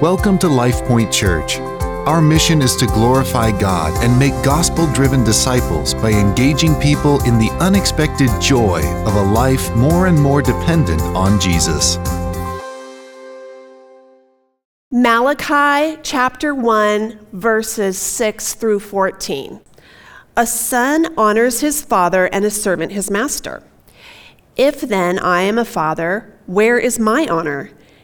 Welcome to LifePoint Church. Our mission is to glorify God and make gospel driven disciples by engaging people in the unexpected joy of a life more and more dependent on Jesus. Malachi chapter 1, verses 6 through 14. A son honors his father and a servant his master. If then I am a father, where is my honor?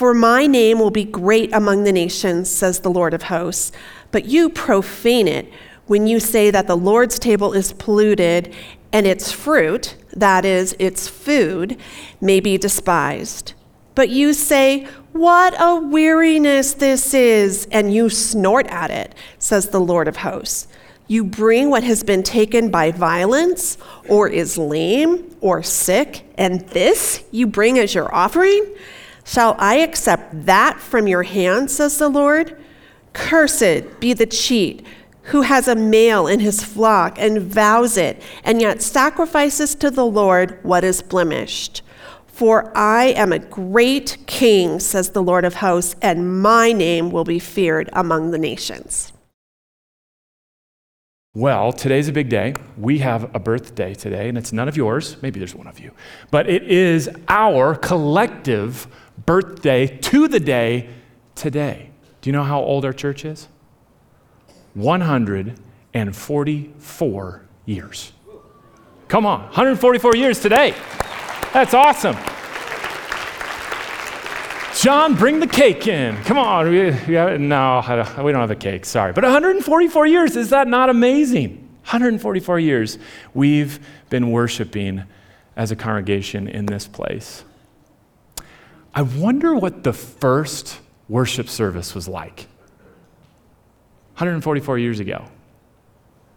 For my name will be great among the nations, says the Lord of hosts. But you profane it when you say that the Lord's table is polluted and its fruit, that is, its food, may be despised. But you say, What a weariness this is, and you snort at it, says the Lord of hosts. You bring what has been taken by violence, or is lame, or sick, and this you bring as your offering? Shall I accept that from your hand, says the Lord? Cursed be the cheat who has a male in his flock and vows it, and yet sacrifices to the Lord what is blemished. For I am a great king, says the Lord of hosts, and my name will be feared among the nations. Well, today's a big day. We have a birthday today, and it's none of yours. Maybe there's one of you. But it is our collective birthday to the day today. Do you know how old our church is? 144 years. Come on, 144 years today. That's awesome. John, bring the cake in. Come on. We, we have, no, we don't have a cake. Sorry. But 144 years, is that not amazing? 144 years we've been worshiping as a congregation in this place. I wonder what the first worship service was like 144 years ago.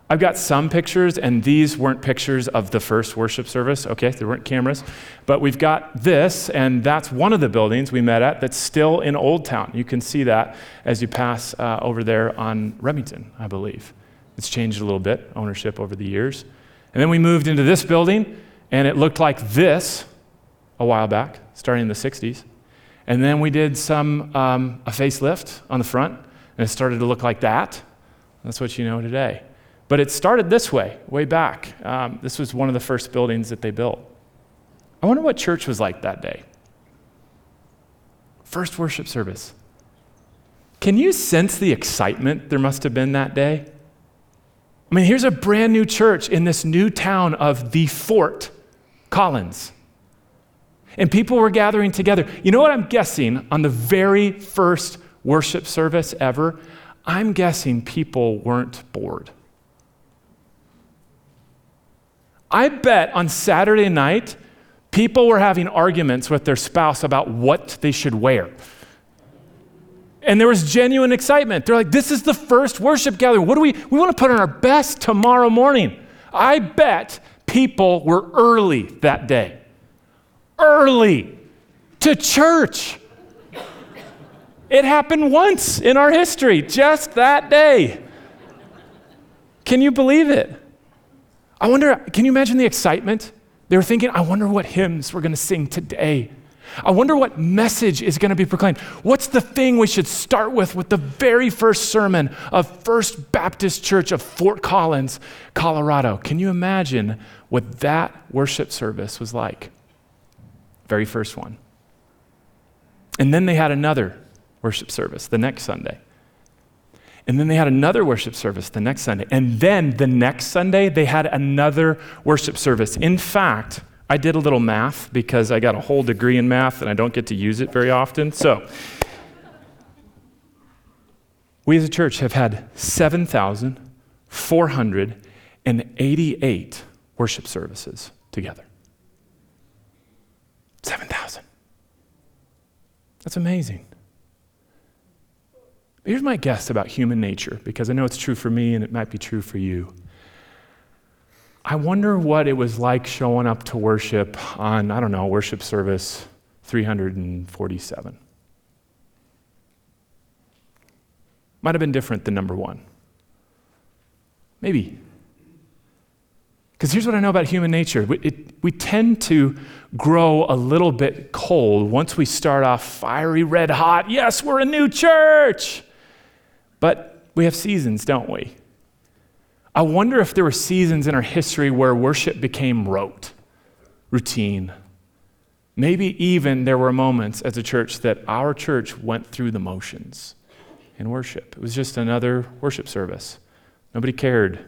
I've got some pictures, and these weren't pictures of the first worship service. Okay, there weren't cameras. But we've got this, and that's one of the buildings we met at that's still in Old Town. You can see that as you pass uh, over there on Remington, I believe. It's changed a little bit, ownership over the years. And then we moved into this building, and it looked like this a while back, starting in the 60s. And then we did some, um, a facelift on the front, and it started to look like that. That's what you know today. But it started this way, way back. Um, this was one of the first buildings that they built. I wonder what church was like that day. First worship service. Can you sense the excitement there must have been that day? I mean, here's a brand new church in this new town of the Fort Collins. And people were gathering together. You know what I'm guessing on the very first worship service ever? I'm guessing people weren't bored. I bet on Saturday night, people were having arguments with their spouse about what they should wear. And there was genuine excitement. They're like, this is the first worship gathering. What do we, we want to put on our best tomorrow morning. I bet people were early that day early to church. It happened once in our history, just that day. Can you believe it? I wonder, can you imagine the excitement? They were thinking, I wonder what hymns we're going to sing today. I wonder what message is going to be proclaimed. What's the thing we should start with with the very first sermon of First Baptist Church of Fort Collins, Colorado? Can you imagine what that worship service was like? Very first one. And then they had another worship service the next Sunday. And then they had another worship service the next Sunday. And then the next Sunday, they had another worship service. In fact, I did a little math because I got a whole degree in math and I don't get to use it very often. So, we as a church have had 7,488 worship services together. 7,000. That's amazing. Here's my guess about human nature, because I know it's true for me and it might be true for you. I wonder what it was like showing up to worship on, I don't know, worship service 347. Might have been different than number one. Maybe. Because here's what I know about human nature we, it, we tend to grow a little bit cold once we start off fiery red hot. Yes, we're a new church. But we have seasons, don't we? I wonder if there were seasons in our history where worship became rote, routine. Maybe even there were moments as a church that our church went through the motions in worship. It was just another worship service. Nobody cared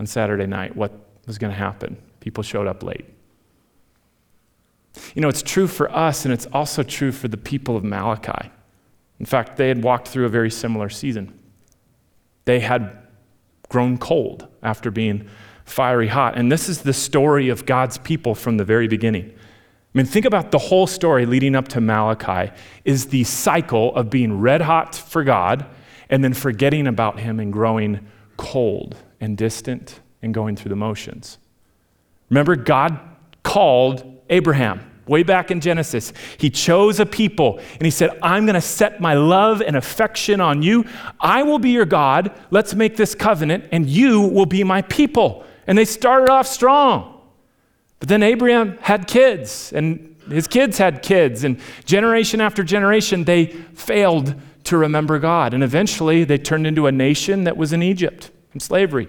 on Saturday night what was going to happen. People showed up late. You know, it's true for us, and it's also true for the people of Malachi. In fact, they had walked through a very similar season. They had grown cold after being fiery hot. And this is the story of God's people from the very beginning. I mean, think about the whole story leading up to Malachi is the cycle of being red hot for God and then forgetting about him and growing cold and distant and going through the motions. Remember, God called Abraham way back in Genesis. He chose a people and he said, I'm going to set my love and affection on you. I will be your God. Let's make this covenant, and you will be my people. And they started off strong. But then Abraham had kids, and his kids had kids, and generation after generation, they failed to remember God. And eventually, they turned into a nation that was in Egypt, in slavery.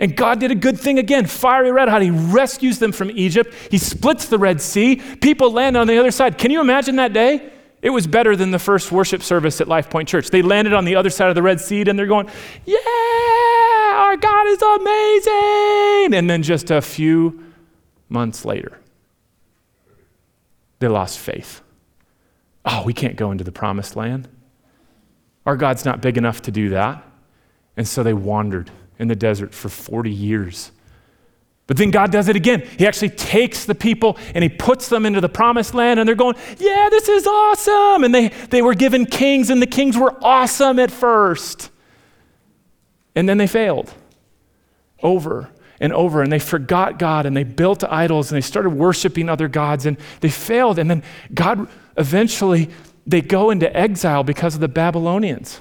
And God did a good thing again, fiery red hot. He rescues them from Egypt. He splits the Red Sea. People land on the other side. Can you imagine that day? It was better than the first worship service at LifePoint Church. They landed on the other side of the Red Sea and they're going, Yeah, our God is amazing. And then just a few months later, they lost faith. Oh, we can't go into the promised land. Our God's not big enough to do that. And so they wandered in the desert for 40 years. But then God does it again. He actually takes the people and he puts them into the promised land, and they're going, Yeah, this is awesome. And they, they were given kings, and the kings were awesome at first. And then they failed over and over, and they forgot God, and they built idols, and they started worshiping other gods, and they failed. And then God eventually, they go into exile because of the Babylonians.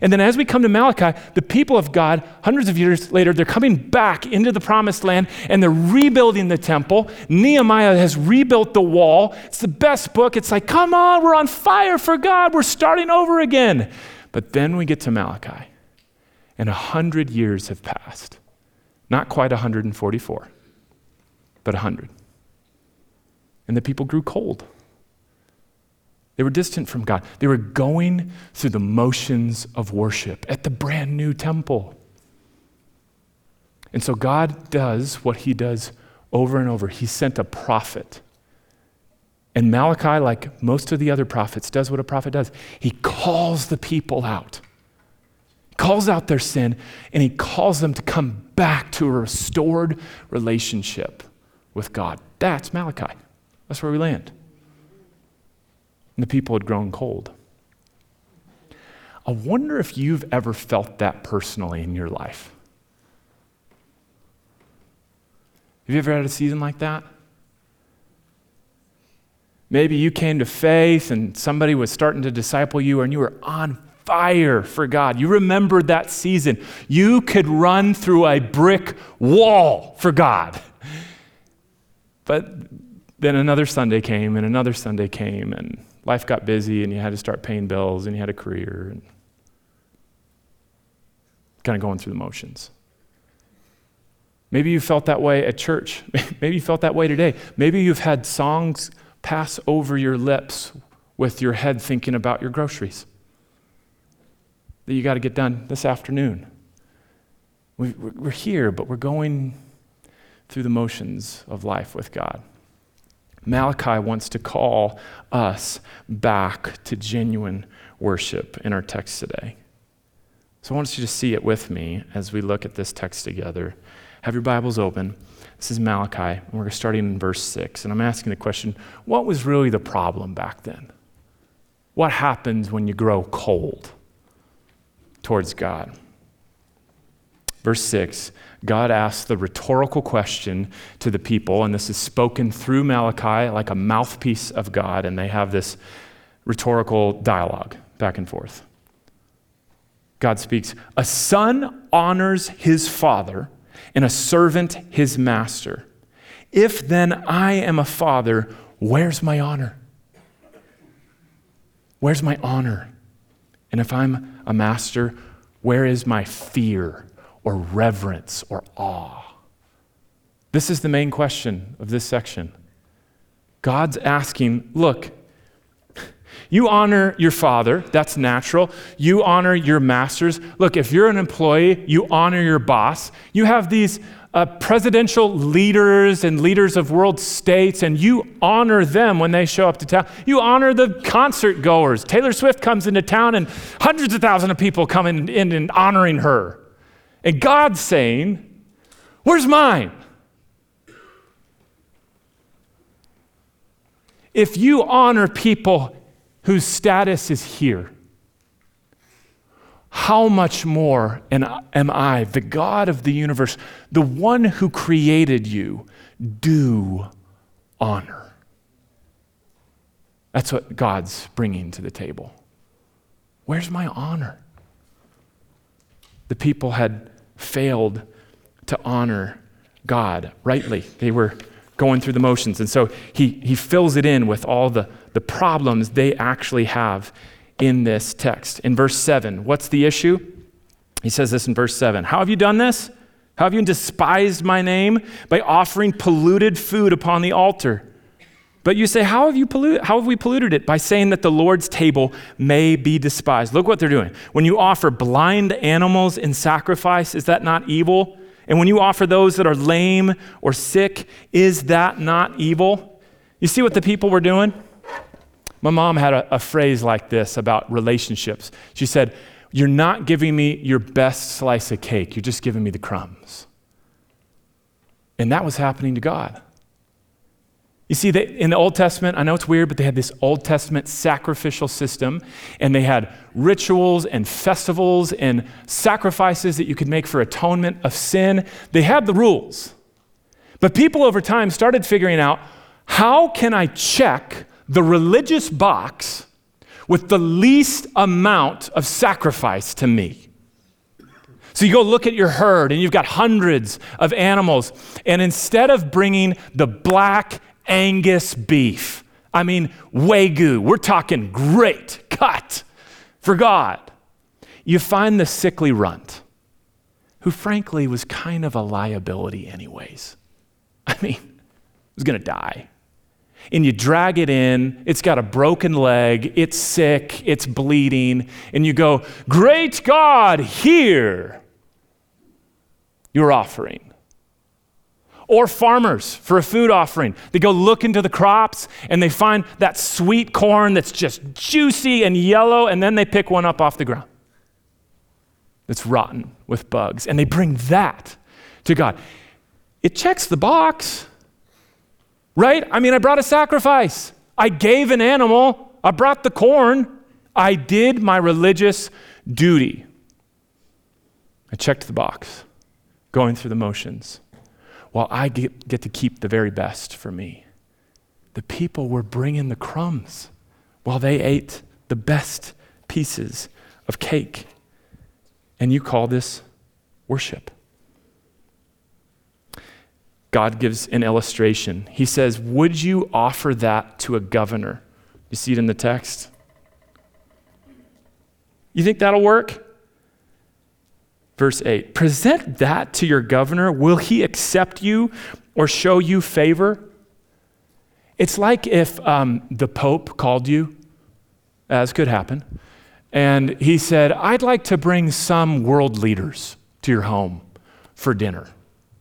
And then as we come to Malachi, the people of God, hundreds of years later, they're coming back into the promised land and they're rebuilding the temple. Nehemiah has rebuilt the wall. It's the best book. It's like, come on, we're on fire for God. We're starting over again. But then we get to Malachi, and a hundred years have passed. Not quite 144, but 100. And the people grew cold. They were distant from God. They were going through the motions of worship at the brand new temple. And so God does what he does over and over. He sent a prophet. And Malachi, like most of the other prophets, does what a prophet does. He calls the people out. He calls out their sin and he calls them to come back to a restored relationship with God. That's Malachi. That's where we land and the people had grown cold. I wonder if you've ever felt that personally in your life. Have you ever had a season like that? Maybe you came to faith and somebody was starting to disciple you and you were on fire for God. You remembered that season. You could run through a brick wall for God. But then another Sunday came, and another Sunday came, and life got busy, and you had to start paying bills, and you had a career, and kind of going through the motions. Maybe you felt that way at church. Maybe you felt that way today. Maybe you've had songs pass over your lips with your head thinking about your groceries that you got to get done this afternoon. We, are here, but we're going through the motions of life with God. Malachi wants to call us back to genuine worship in our text today. So I want you to see it with me as we look at this text together. Have your Bibles open. This is Malachi, and we're starting in verse 6. And I'm asking the question what was really the problem back then? What happens when you grow cold towards God? Verse 6 God asks the rhetorical question to the people, and this is spoken through Malachi like a mouthpiece of God, and they have this rhetorical dialogue back and forth. God speaks A son honors his father, and a servant his master. If then I am a father, where's my honor? Where's my honor? And if I'm a master, where is my fear or reverence or awe? This is the main question of this section. God's asking, look, you honor your father, that's natural. You honor your masters. Look, if you're an employee, you honor your boss. You have these uh, presidential leaders and leaders of world states, and you honor them when they show up to town. You honor the concert goers. Taylor Swift comes into town, and hundreds of thousands of people come in, in and honoring her. And God's saying, Where's mine? If you honor people whose status is here, how much more am I, the God of the universe, the one who created you, do honor? That's what God's bringing to the table. Where's my honor? The people had failed to honor God rightly. They were going through the motions. And so he, he fills it in with all the, the problems they actually have in this text. In verse 7, what's the issue? He says this in verse 7 How have you done this? How have you despised my name? By offering polluted food upon the altar. But you say, how have, you polluted, how have we polluted it? By saying that the Lord's table may be despised. Look what they're doing. When you offer blind animals in sacrifice, is that not evil? And when you offer those that are lame or sick, is that not evil? You see what the people were doing? My mom had a, a, phrase like this about relationships. She said, You're not giving me your best slice of cake, you're just giving me the crumbs. And that was happening to God. You see, they, in the Old Testament, I know it's weird, but they had this Old Testament sacrificial system, and they had rituals and festivals and sacrifices that you could make for atonement of sin. They had the rules. But people over time started figuring out how can I check the religious box with the least amount of sacrifice to me? So you go look at your herd and you've got hundreds of animals, and instead of bringing the black Angus beef. I mean, Wagyu. We're talking great cut for God. You find the sickly runt, who frankly was kind of a liability, anyways. I mean, was going to die. And you drag it in, it's got a broken leg, it's sick, it's bleeding, and you go, Great God, here your offering or farmers for a food offering. They go look into the crops and they find that sweet corn that's just juicy and yellow, and then they pick one up off the ground that's rotten with bugs, and they bring that to God. It checks the box, right? I mean, I brought a sacrifice, I gave an animal, I brought the corn, I did my religious duty. I checked the box, going through the motions while I get, get to keep the very best for me. The people were bringing the crumbs while they ate the best pieces of cake. And you call this worship. God gives an illustration. He says, Would you offer that to a governor? You see it in the text? You think that'll work? Verse 8 Present that to your governor. Will he accept you or show you favor? It's like if um, the Pope called you, as could happen, and he said, I'd like to bring some world leaders to your home for dinner.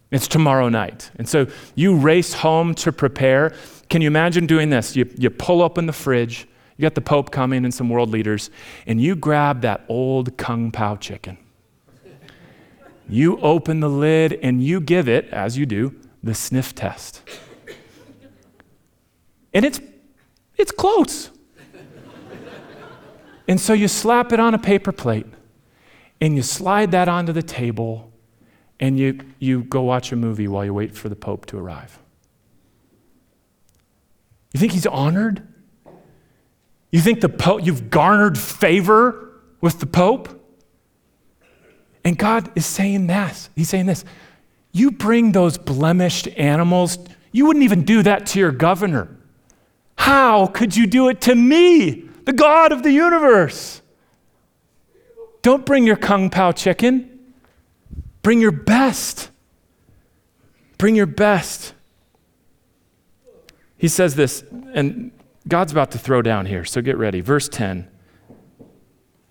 It's tomorrow night. And so you race home to prepare. Can you imagine doing this? You, you pull open the fridge, you got the Pope coming and some world leaders, and you grab that old Kung Pao chicken. You open the lid and you give it, as you do, the sniff test. And it's, it's close. and so you slap it on a paper plate and you slide that onto the table and you, you go watch a movie while you wait for the Pope to arrive. You think he's honored? You think the Pope, you've garnered favor with the Pope? And God is saying this. He's saying this. You bring those blemished animals, you wouldn't even do that to your governor. How could you do it to me, the God of the universe? Don't bring your Kung Pao chicken. Bring your best. Bring your best. He says this, and God's about to throw down here, so get ready. Verse 10.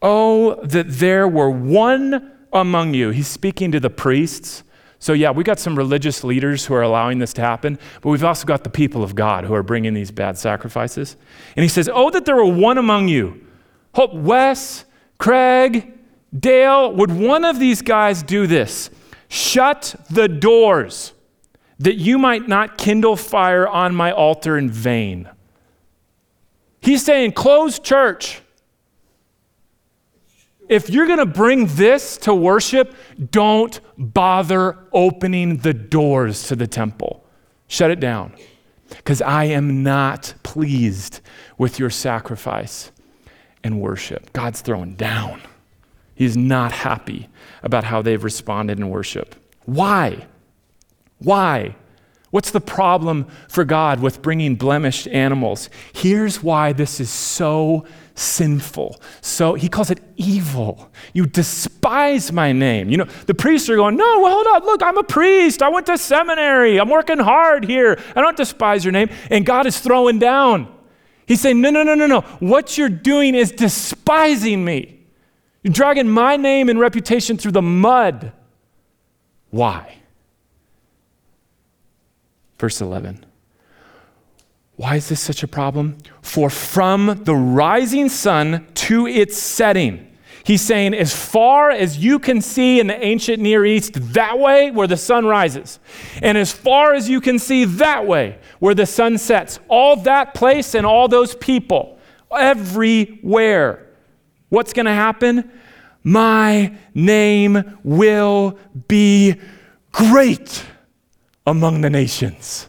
Oh, that there were one among you. He's speaking to the priests. So, yeah, we got some religious leaders who are allowing this to happen, but we've also got the people of God who are bringing these bad sacrifices. And he says, Oh, that there were one among you. Hope Wes, Craig, Dale, would one of these guys do this? Shut the doors that you might not kindle fire on my altar in vain. He's saying, Close church if you're going to bring this to worship, don't bother opening the doors to the temple. Shut it down. Because I am not pleased with your sacrifice and worship. God's throwing down. He's not happy about how they've responded in worship. Why? Why? What's the problem for God with bringing blemished animals? Here's why this is so sinful. So he calls it evil. You despise my name. You know, the priests are going, No, well, hold on. Look, I'm a priest. I went to seminary. I'm working hard here. I don't despise your name. And God is throwing down. He's saying, No, no, no, no, no. What you're doing is despising me. You're dragging my name and reputation through the mud. Why? Verse 11. Why is this such a problem? For from the rising sun to its setting, he's saying, as far as you can see in the ancient Near East, that way where the sun rises, and as far as you can see that way where the sun sets, all that place and all those people, everywhere, what's going to happen? My name will be great among the nations.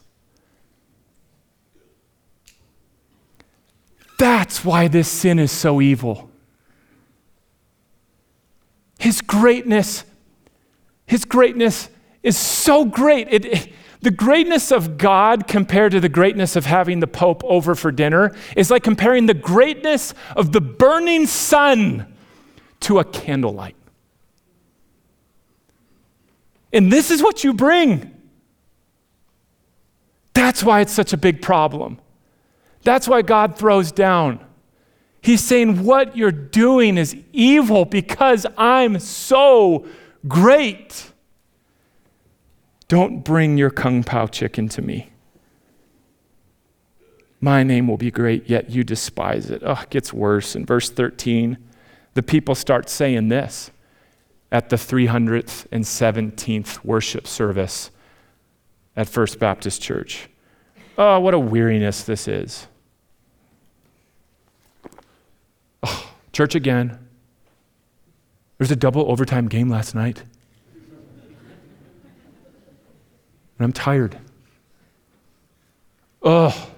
That's why this sin is so evil. His greatness, his greatness is so great. It, it, the greatness of God compared to the greatness of having the Pope over for dinner is like comparing the greatness of the burning sun to a candlelight. And this is what you bring. That's why it's such a big problem. That's why God throws down. He's saying, What you're doing is evil because I'm so great. Don't bring your Kung Pao chicken to me. My name will be great, yet you despise it. Oh, it gets worse. In verse 13, the people start saying this at the 317th worship service at First Baptist Church. Oh, what a weariness this is. Oh, church again. There's a double overtime game last night. And I'm tired. Oh,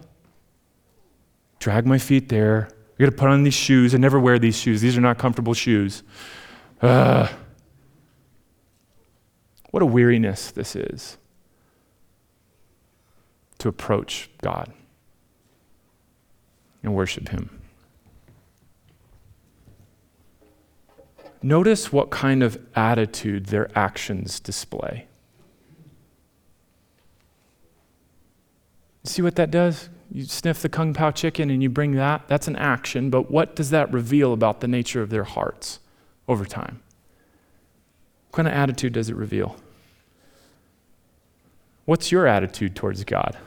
drag my feet there, I got to put on these shoes. I never wear these shoes. These are not comfortable shoes. Uh, what a weariness this is to approach God and worship Him. Notice what kind of attitude their actions display. See what that does? You sniff the kung pao chicken and you bring that. That's an action, but what does that reveal about the nature of their hearts over time? What kind of attitude does it reveal? What's your attitude towards God?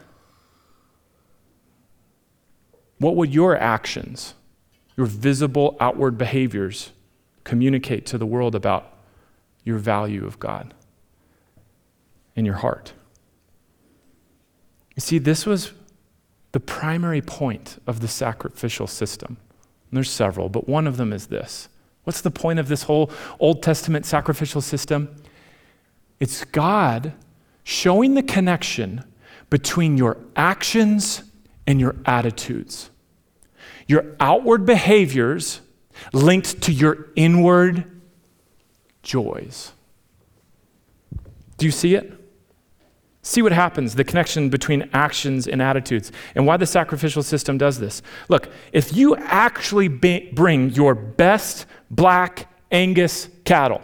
What would your actions, your visible outward behaviors, communicate to the world about your value of God in your heart? You see, this was the primary point of the sacrificial system. And there's several, but one of them is this. What's the point of this whole Old Testament sacrificial system? It's God showing the connection between your actions and your attitudes. Your outward behaviors linked to your inward joys. Do you see it? See what happens, the connection between actions and attitudes, and why the sacrificial system does this. Look, if you actually be- bring your best black Angus cattle,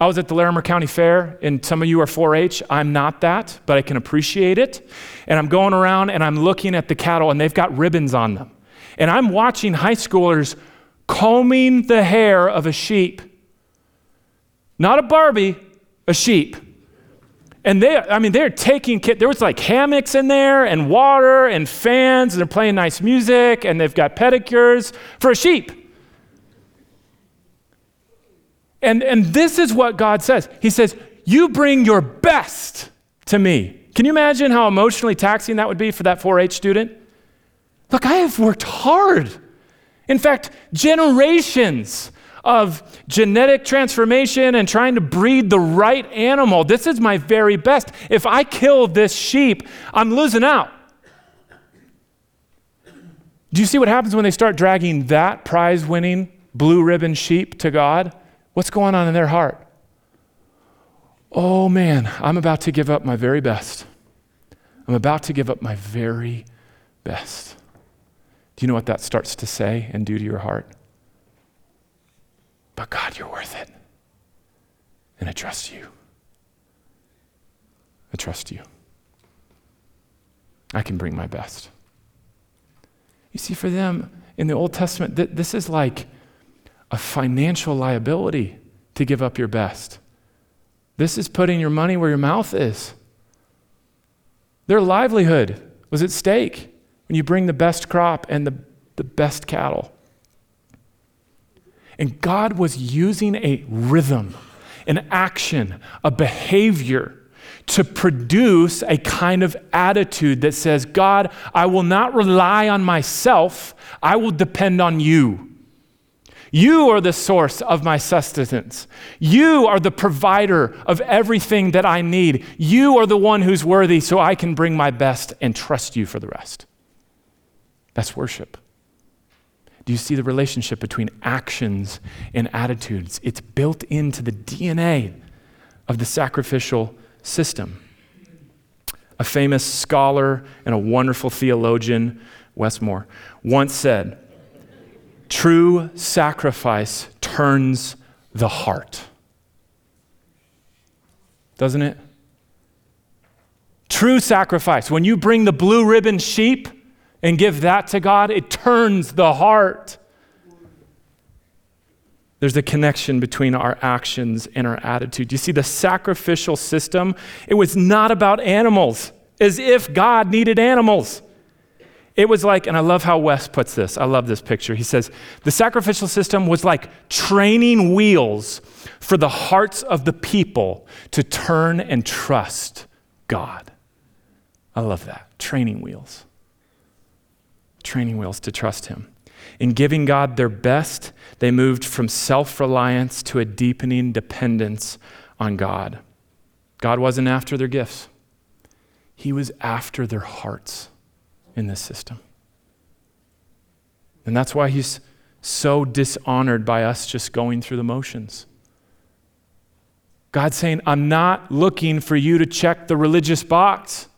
I was at the Larimer County Fair, and some of you are 4 H. I'm not that, but I can appreciate it. And I'm going around and I'm looking at the cattle, and they've got ribbons on them. And I'm watching high schoolers combing the hair of a sheep. Not a Barbie, a sheep. And they, I mean, they're taking, there was like hammocks in there and water and fans, and they're playing nice music, and they've got pedicures for a sheep. And, and this is what God says He says, You bring your best to me. Can you imagine how emotionally taxing that would be for that 4 H student? Look, I have worked hard. In fact, generations of genetic transformation and trying to breed the right animal. This is my very best. If I kill this sheep, I'm losing out. Do you see what happens when they start dragging that prize winning blue ribbon sheep to God? What's going on in their heart? Oh man, I'm about to give up my very best. I'm about to give up my very best. Do you know what that starts to say and do to your heart? But God, you're worth it. And I trust you. I trust you. I can bring my best. You see, for them in the Old Testament, th- this is like a financial liability to give up your best. This is putting your money where your mouth is. Their livelihood was at stake when you bring the best crop and the, the best cattle. And God was using a rhythm, an action, a behavior to produce a kind of attitude that says, God, I will not rely on myself, I will depend on you. You are the source of my sustenance. You are the provider of everything that I need. You are the one who's worthy, so I can bring my best and trust you for the rest. That's worship. Do you see the relationship between actions and attitudes? It's built into the DNA of the sacrificial system. A famous scholar and a wonderful theologian, Westmore, once said, True sacrifice turns the heart. Doesn't it? True sacrifice. When you bring the blue ribbon sheep and give that to God, it turns the heart. There's a connection between our actions and our attitude. You see, the sacrificial system, it was not about animals, as if God needed animals. It was like, and I love how Wes puts this. I love this picture. He says, the sacrificial system was like training wheels for the hearts of the people to turn and trust God. I love that. Training wheels. Training wheels to trust Him. In giving God their best, they moved from self reliance to a deepening dependence on God. God wasn't after their gifts, He was after their hearts in this system. And that's why he's so dishonored by us just going through the motions. God's saying, I'm not looking for you to check the religious box.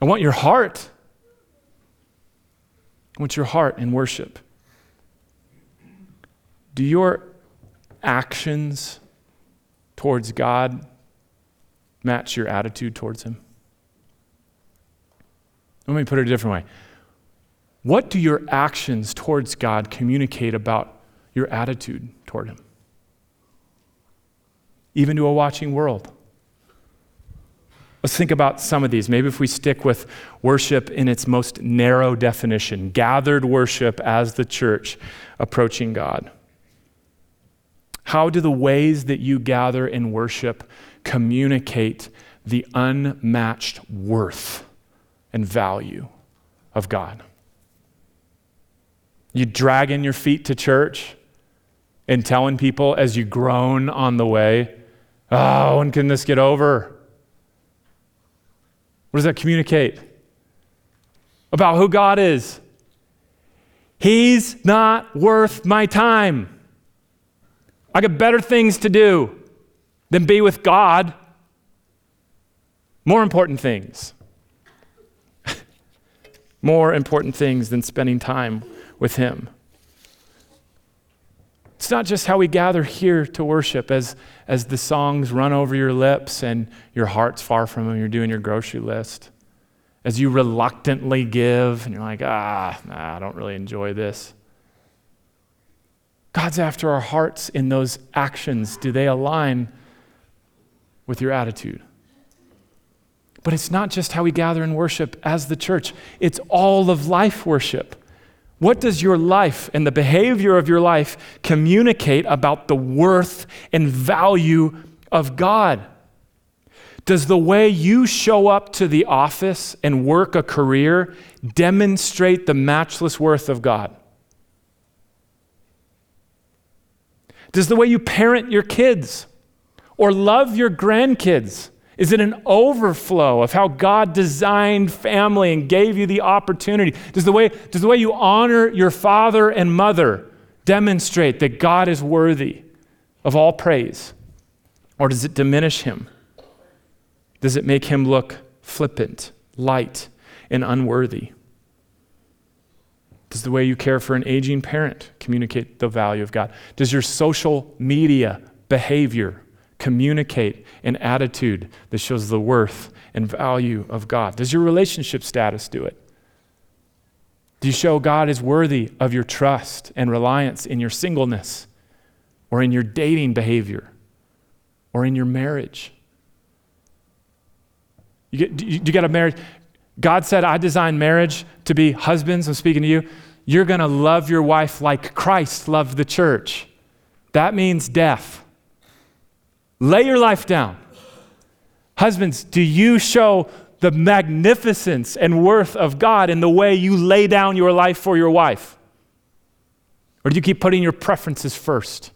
I want your heart. I want your heart in worship. Do your actions towards God match your attitude towards Him? Let me put it a different way. What do your actions towards God communicate about your attitude toward Him? Even to a watching world. Let's think about some of these. Maybe if we stick with worship in its most narrow definition gathered worship as the church approaching God. How do the ways that you gather in worship communicate the unmatched worth and value of God? You dragging your feet to church and telling people as you groan on the way, oh, when can this get over? What does that communicate? About who God is. He's not worth my time. I got better things to do than be with God. More important things. More important things than spending time with Him. It's not just how we gather here to worship as, as the songs run over your lips and your heart's far from Him, you're doing your grocery list. As you reluctantly give and you're like, ah, nah, I don't really enjoy this. God's after our hearts in those actions. Do they align with your attitude? But it's not just how we gather and worship as the church, it's all of life worship. What does your life and the behavior of your life communicate about the worth and value of God? Does the way you show up to the office and work a career demonstrate the matchless worth of God? Does the way you parent your kids or love your grandkids is it an overflow of how God designed family and gave you the opportunity? Does the way, does the way you honor your father and mother demonstrate that God is worthy of all praise? Or does it diminish him? Does it make him look flippant, light, and unworthy? Does the way you care for an aging parent communicate the value of God? Does your social media behavior communicate an attitude that shows the worth and value of God? Does your relationship status do it? Do you show God is worthy of your trust and reliance in your singleness or in your dating behavior or in your marriage? You, get, you, got a marriage. God said, I designed marriage to be husbands. I'm speaking to you. You're going to love your wife like Christ loved the church. That means death. Lay your life down. Husbands, do you show the magnificence and worth of God in the way you lay down your life for your wife? Or do you keep putting your preferences first?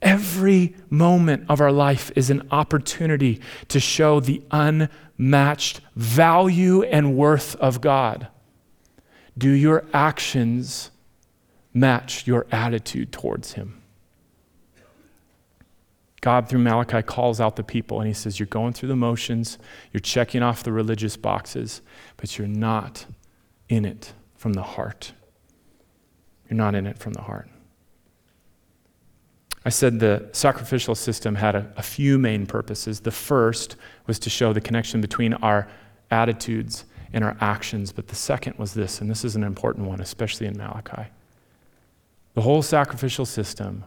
Every moment of our life is an opportunity to show the unmatched value and worth of God. Do your actions match your attitude towards Him? God, through Malachi, calls out the people and he says, You're going through the motions, you're checking off the religious boxes, but you're not in it from the heart. You're not in it from the heart. I said the sacrificial system had a, a, few main purposes. The first was to show the connection between our attitudes and our actions, but the second was this, and this is an important one, especially in Malachi. The whole sacrificial system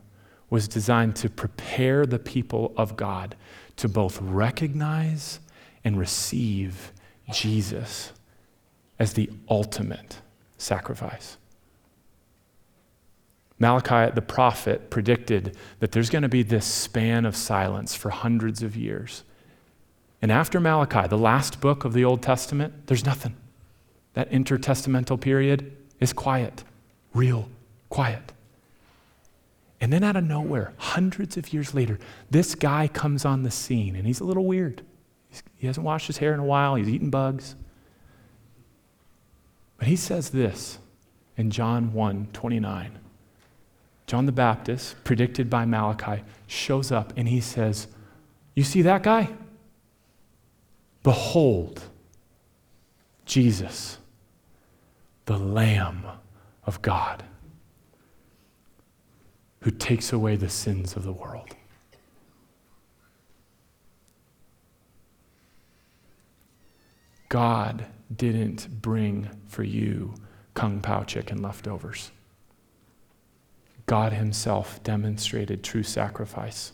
was designed to prepare the people of God to both recognize and receive Jesus as the ultimate sacrifice. Malachi, the prophet, predicted that there's going to be this span of silence for hundreds of years. And after Malachi, the last book of the Old Testament, there's nothing. That intertestamental period is quiet, real quiet. And then out of nowhere, hundreds of years later, this guy comes on the scene and he's a little weird. He's, he hasn't washed his hair in a while, he's eating bugs. But he says this in John 1 29. John the Baptist, predicted by Malachi, shows up and he says, You see that guy? Behold, Jesus, the Lamb of God, who takes away the sins of the world. God didn't bring for you kung pao chicken leftovers. God Himself demonstrated true sacrifice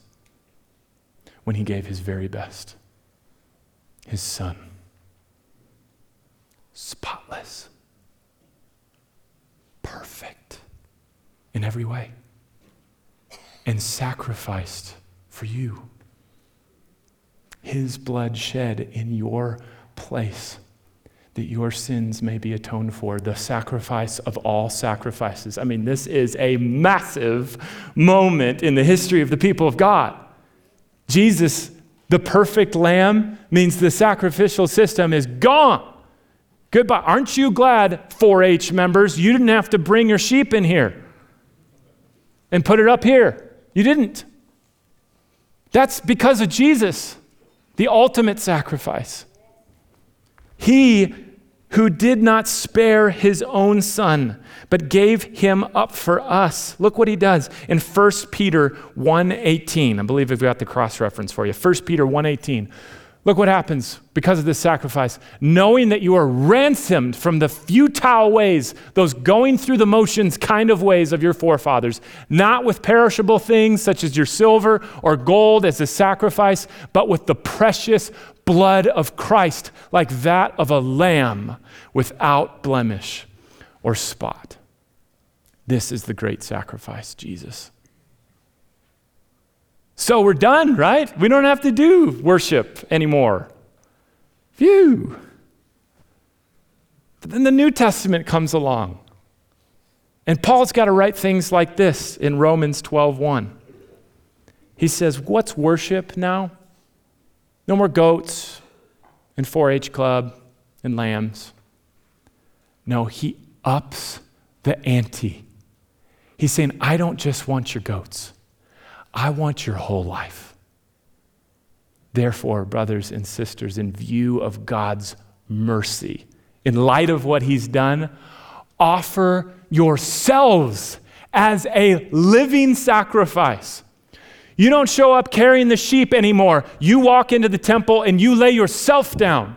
when He gave His very best His Son. Spotless, perfect in every way, and sacrificed for you. His blood shed in your place that your sins may be atoned for, the sacrifice of all sacrifices. I mean, this is a massive moment in the history of the people of God. Jesus, the perfect lamb, means the sacrificial system is gone. Goodbye. Aren't you glad, 4 H members, you didn't have to bring your sheep in here and put it up here? You didn't. That's because of Jesus, the ultimate sacrifice. He who did not spare his own son, but gave him up for us. Look what he does in 1 Peter 1:18. I believe we've got the cross reference for you. 1 Peter 1:18. Look what happens because of this sacrifice. Knowing that you are ransomed from the futile ways, those going through the motions kind of ways of your forefathers, not with perishable things such as your silver or gold as a sacrifice, but with the precious blood of Christ, like that of a lamb without blemish or spot. This is the great sacrifice, Jesus. So we're done, right? We don't have to do worship anymore. Phew. But then the New Testament comes along. And Paul's got to write things like this in Romans 12:1. He says, "What's worship now? No more goats and 4-H club and lambs. No, he ups the ante. He's saying, I don't just want your goats. I want your whole life. Therefore, brothers and sisters, in view of God's mercy, in light of what He's done, offer yourselves as a living sacrifice. You don't show up carrying the sheep anymore. You walk into the temple and you lay yourself down.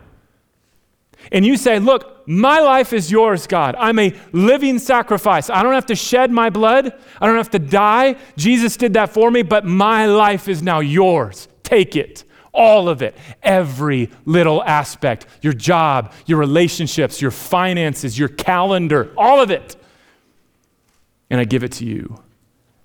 And you say, Look, my life is yours, God. I'm a living sacrifice. I don't have to shed my blood, I don't have to die. Jesus did that for me, but my life is now yours. Take it. All of it, every little aspect, your job, your relationships, your finances, your calendar, all of it. And I give it to you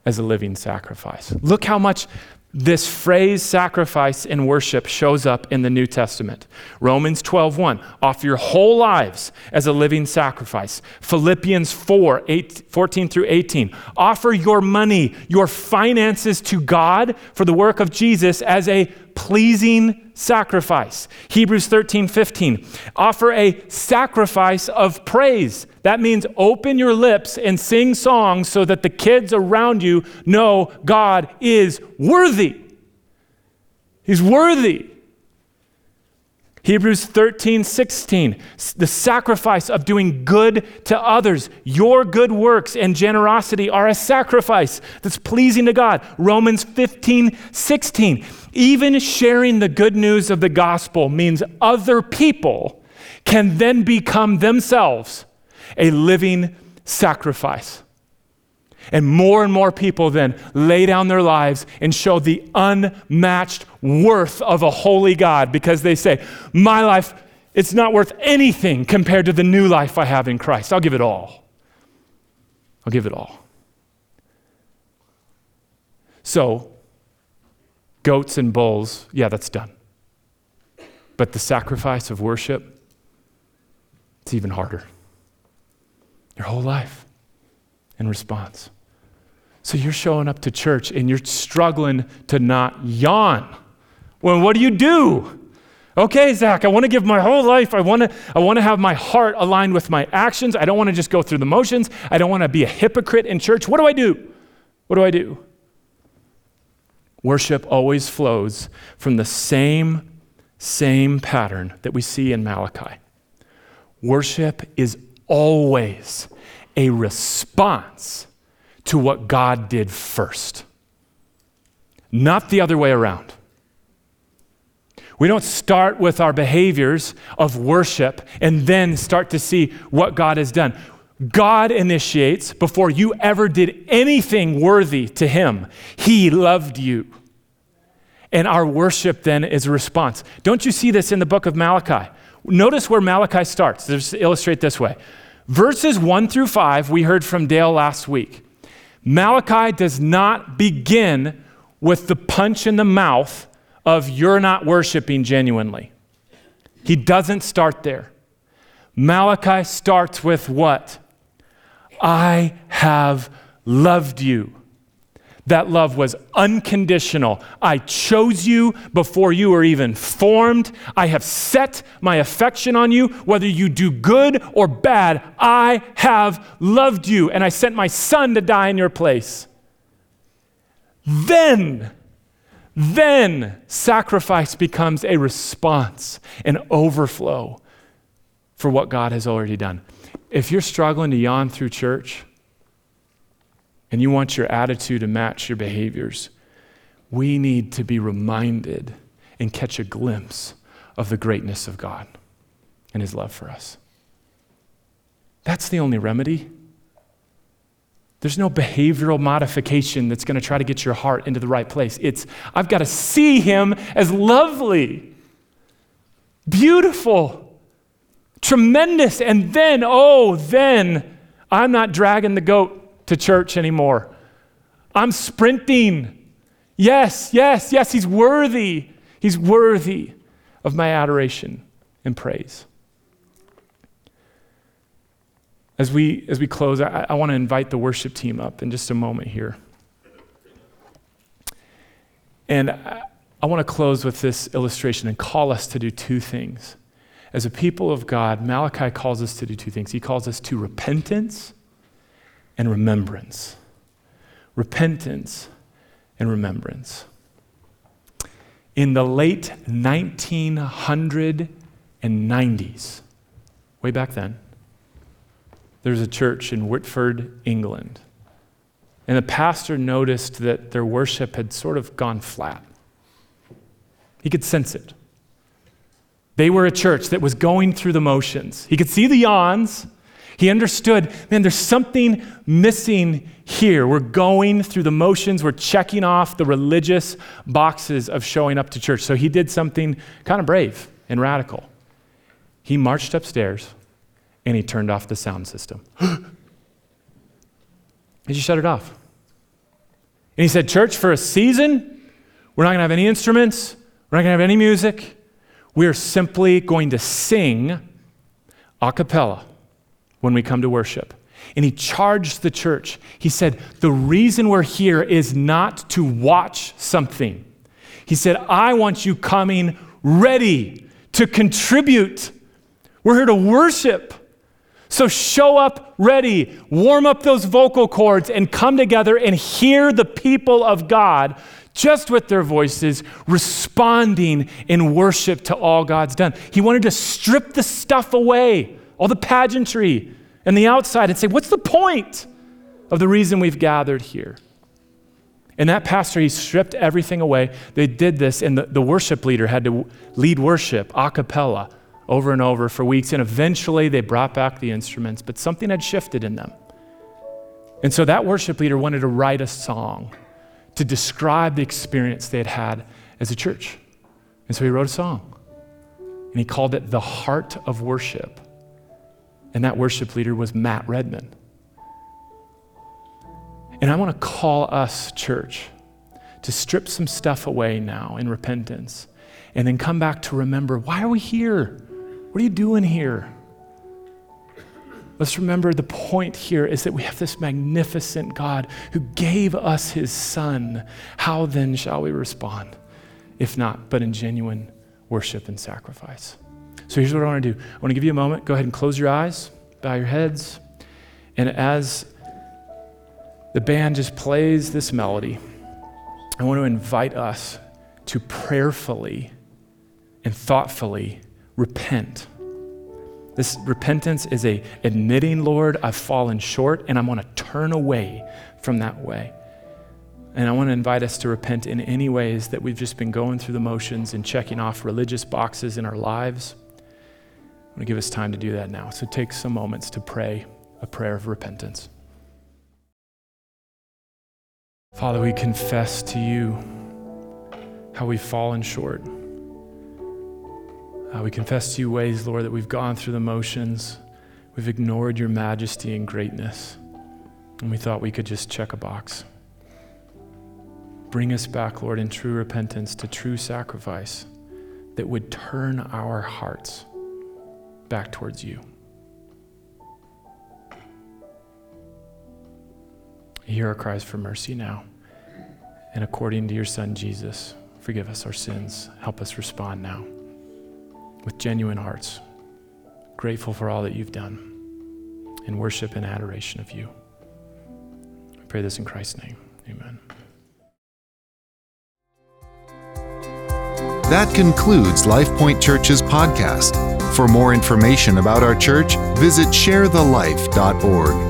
as a living sacrifice. Look how much this phrase sacrifice in worship shows up in the New Testament. Romans 12:1, offer your whole lives as a living sacrifice. Philippians 4, 8, 14 through 18, offer your money, your finances to God for the work of Jesus as a pleasing sacrifice. Hebrews 13, 15, offer a sacrifice of praise. That means open your lips and sing songs so that the kids around you know God is worthy. He's worthy. Hebrews 13, 16, the sacrifice of doing good to others. Your good works and generosity are a sacrifice that's pleasing to God. Romans 15, 16, even sharing the good news of the gospel means other people can then become themselves a living sacrifice. And more and more people then lay down their lives and show the unmatched worth of a holy God because they say, My life, it's not worth anything compared to the new life I have in Christ. I'll give it all. I'll give it all. So, goats and bulls, yeah, that's done. But the sacrifice of worship, it's even harder. Your whole life in response. So you're showing up to church and you're struggling to not yawn. Well, what do you do? Okay, Zack, I want to give my whole life. I want to, I want to have my heart aligned with my actions. I don't want to just go through the motions. I don't want to be a hypocrite in church. What do I do? What do I do? Worship always flows from the same, same pattern that we see in Malachi. Worship is always a response to what God did first, not the other way around. We don't start with our behaviors of worship and then start to see what God has done. God initiates before you ever did anything worthy to Him. He loved you. And our worship then is a response. Don't you see this in the book of Malachi? Notice where Malachi starts. Just illustrate this way. Verses 1 through 5, we heard from Dale last week. Malachi does not begin with the punch in the mouth of you're not worshiping genuinely. He doesn't start there. Malachi starts with what? I have loved you. That love was unconditional. I chose you before you were even formed. I have set my affection on you. Whether you do good or bad, I have loved you, and I sent my son to die in your place. Then, then sacrifice becomes a response, an overflow for what God has already done. If you're struggling to yawn through church and you want your attitude to match your behaviors, we need to be reminded and catch a glimpse of the greatness of God and His love for us. That's the only remedy. There's no behavioral modification that's going to try to get your heart into the right place. It's, I've got to see him as lovely, beautiful, tremendous. And then, oh, then I'm not dragging the goat to church anymore. I'm sprinting. Yes, yes, yes, he's worthy. He's worthy of my adoration and praise. As we, as we close, I, I want to invite the worship team up in just a moment here. And I, I want to close with this illustration and call us to do two things. As a people of God, Malachi calls us to do two things. He calls us to repentance and remembrance. Repentance and remembrance. In the late 1990s, way back then, there's a church in Watford, England. And the pastor noticed that their worship had sort of gone flat. He could sense it. They were a church that was going through the motions. He could see the yawns. He understood, man, there's something missing here. We're going through the motions. We're checking off the religious boxes of showing up to church. So he did something kind of brave and radical. He marched upstairs and he turned off the sound system. he shut it off. And he said, Church, for a season, we're not going to have any instruments, we're not going to have any music. We are simply going to sing a cappella when we come to worship. And he charged the church. He said, The reason we're here is not to watch something. He said, I want you coming ready to contribute. We're here to worship. So show up ready, warm up those vocal cords, and come together and hear the people of God just with their voices responding in worship to all God's done. He wanted to strip the stuff away, all the pageantry and the outside, and say, What's the point of the reason we've gathered here? And that pastor, he stripped everything away. They did this, and the, the worship leader had to lead worship a cappella over and over for weeks. And eventually they brought back the instruments, but something had shifted in them. And so that worship leader wanted to write a song to describe the experience they had had as a church. And so he wrote a song. And he called it The Heart of Worship. And that worship leader was Matt Redman. And I want to call us, church, to strip some stuff away now in repentance and then come back to remember why are we here? What are you doing here? Let's remember the point here is that we have this magnificent God who gave us his Son. How then shall we respond? If not, but in genuine worship and sacrifice. So here's what I want to do I want to give you a moment. Go ahead and close your eyes, bow your heads. And as the band just plays this melody, I want to invite us to prayerfully and thoughtfully repent. This repentance is a admitting, Lord, I've fallen short and I want to turn away from that way. And I want to invite us to repent in any ways that we've just been going through the motions and checking off religious boxes in our lives. To give us time to do that now. So take some moments to pray a prayer of repentance. Father, we confess to you how we've fallen short. Uh, we confess to you ways, Lord, that we've gone through the motions. We've ignored your majesty and greatness. And we thought we could just check a box. Bring us back, Lord, in true repentance to true sacrifice that would turn our hearts back towards you. Hear our cries for mercy now. And according to your Son, Jesus, forgive us our sins. Help us respond now with genuine hearts, grateful for all that you've done, in worship and adoration of you. I pray this in Christ's name. Amen. That concludes LifePoint Church's podcast. For more information about our church, visit sharethelife.org.